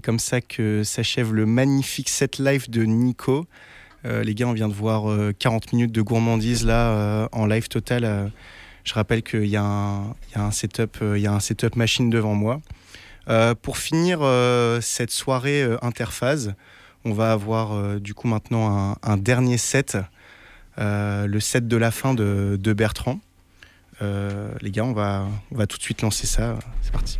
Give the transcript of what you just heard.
C'est comme ça que s'achève le magnifique set live de Nico. les gars, on vient de voir 40 minutes de gourmandise là en live total. je rappelle qu'il y, a un setup, y a un setup machine devant moi. pour finir cette soirée interphase, on va avoir du coup maintenant un, dernier set, le set de la fin de, de Bertrand. les gars, on va, on va tout de suite lancer ça. C'est parti.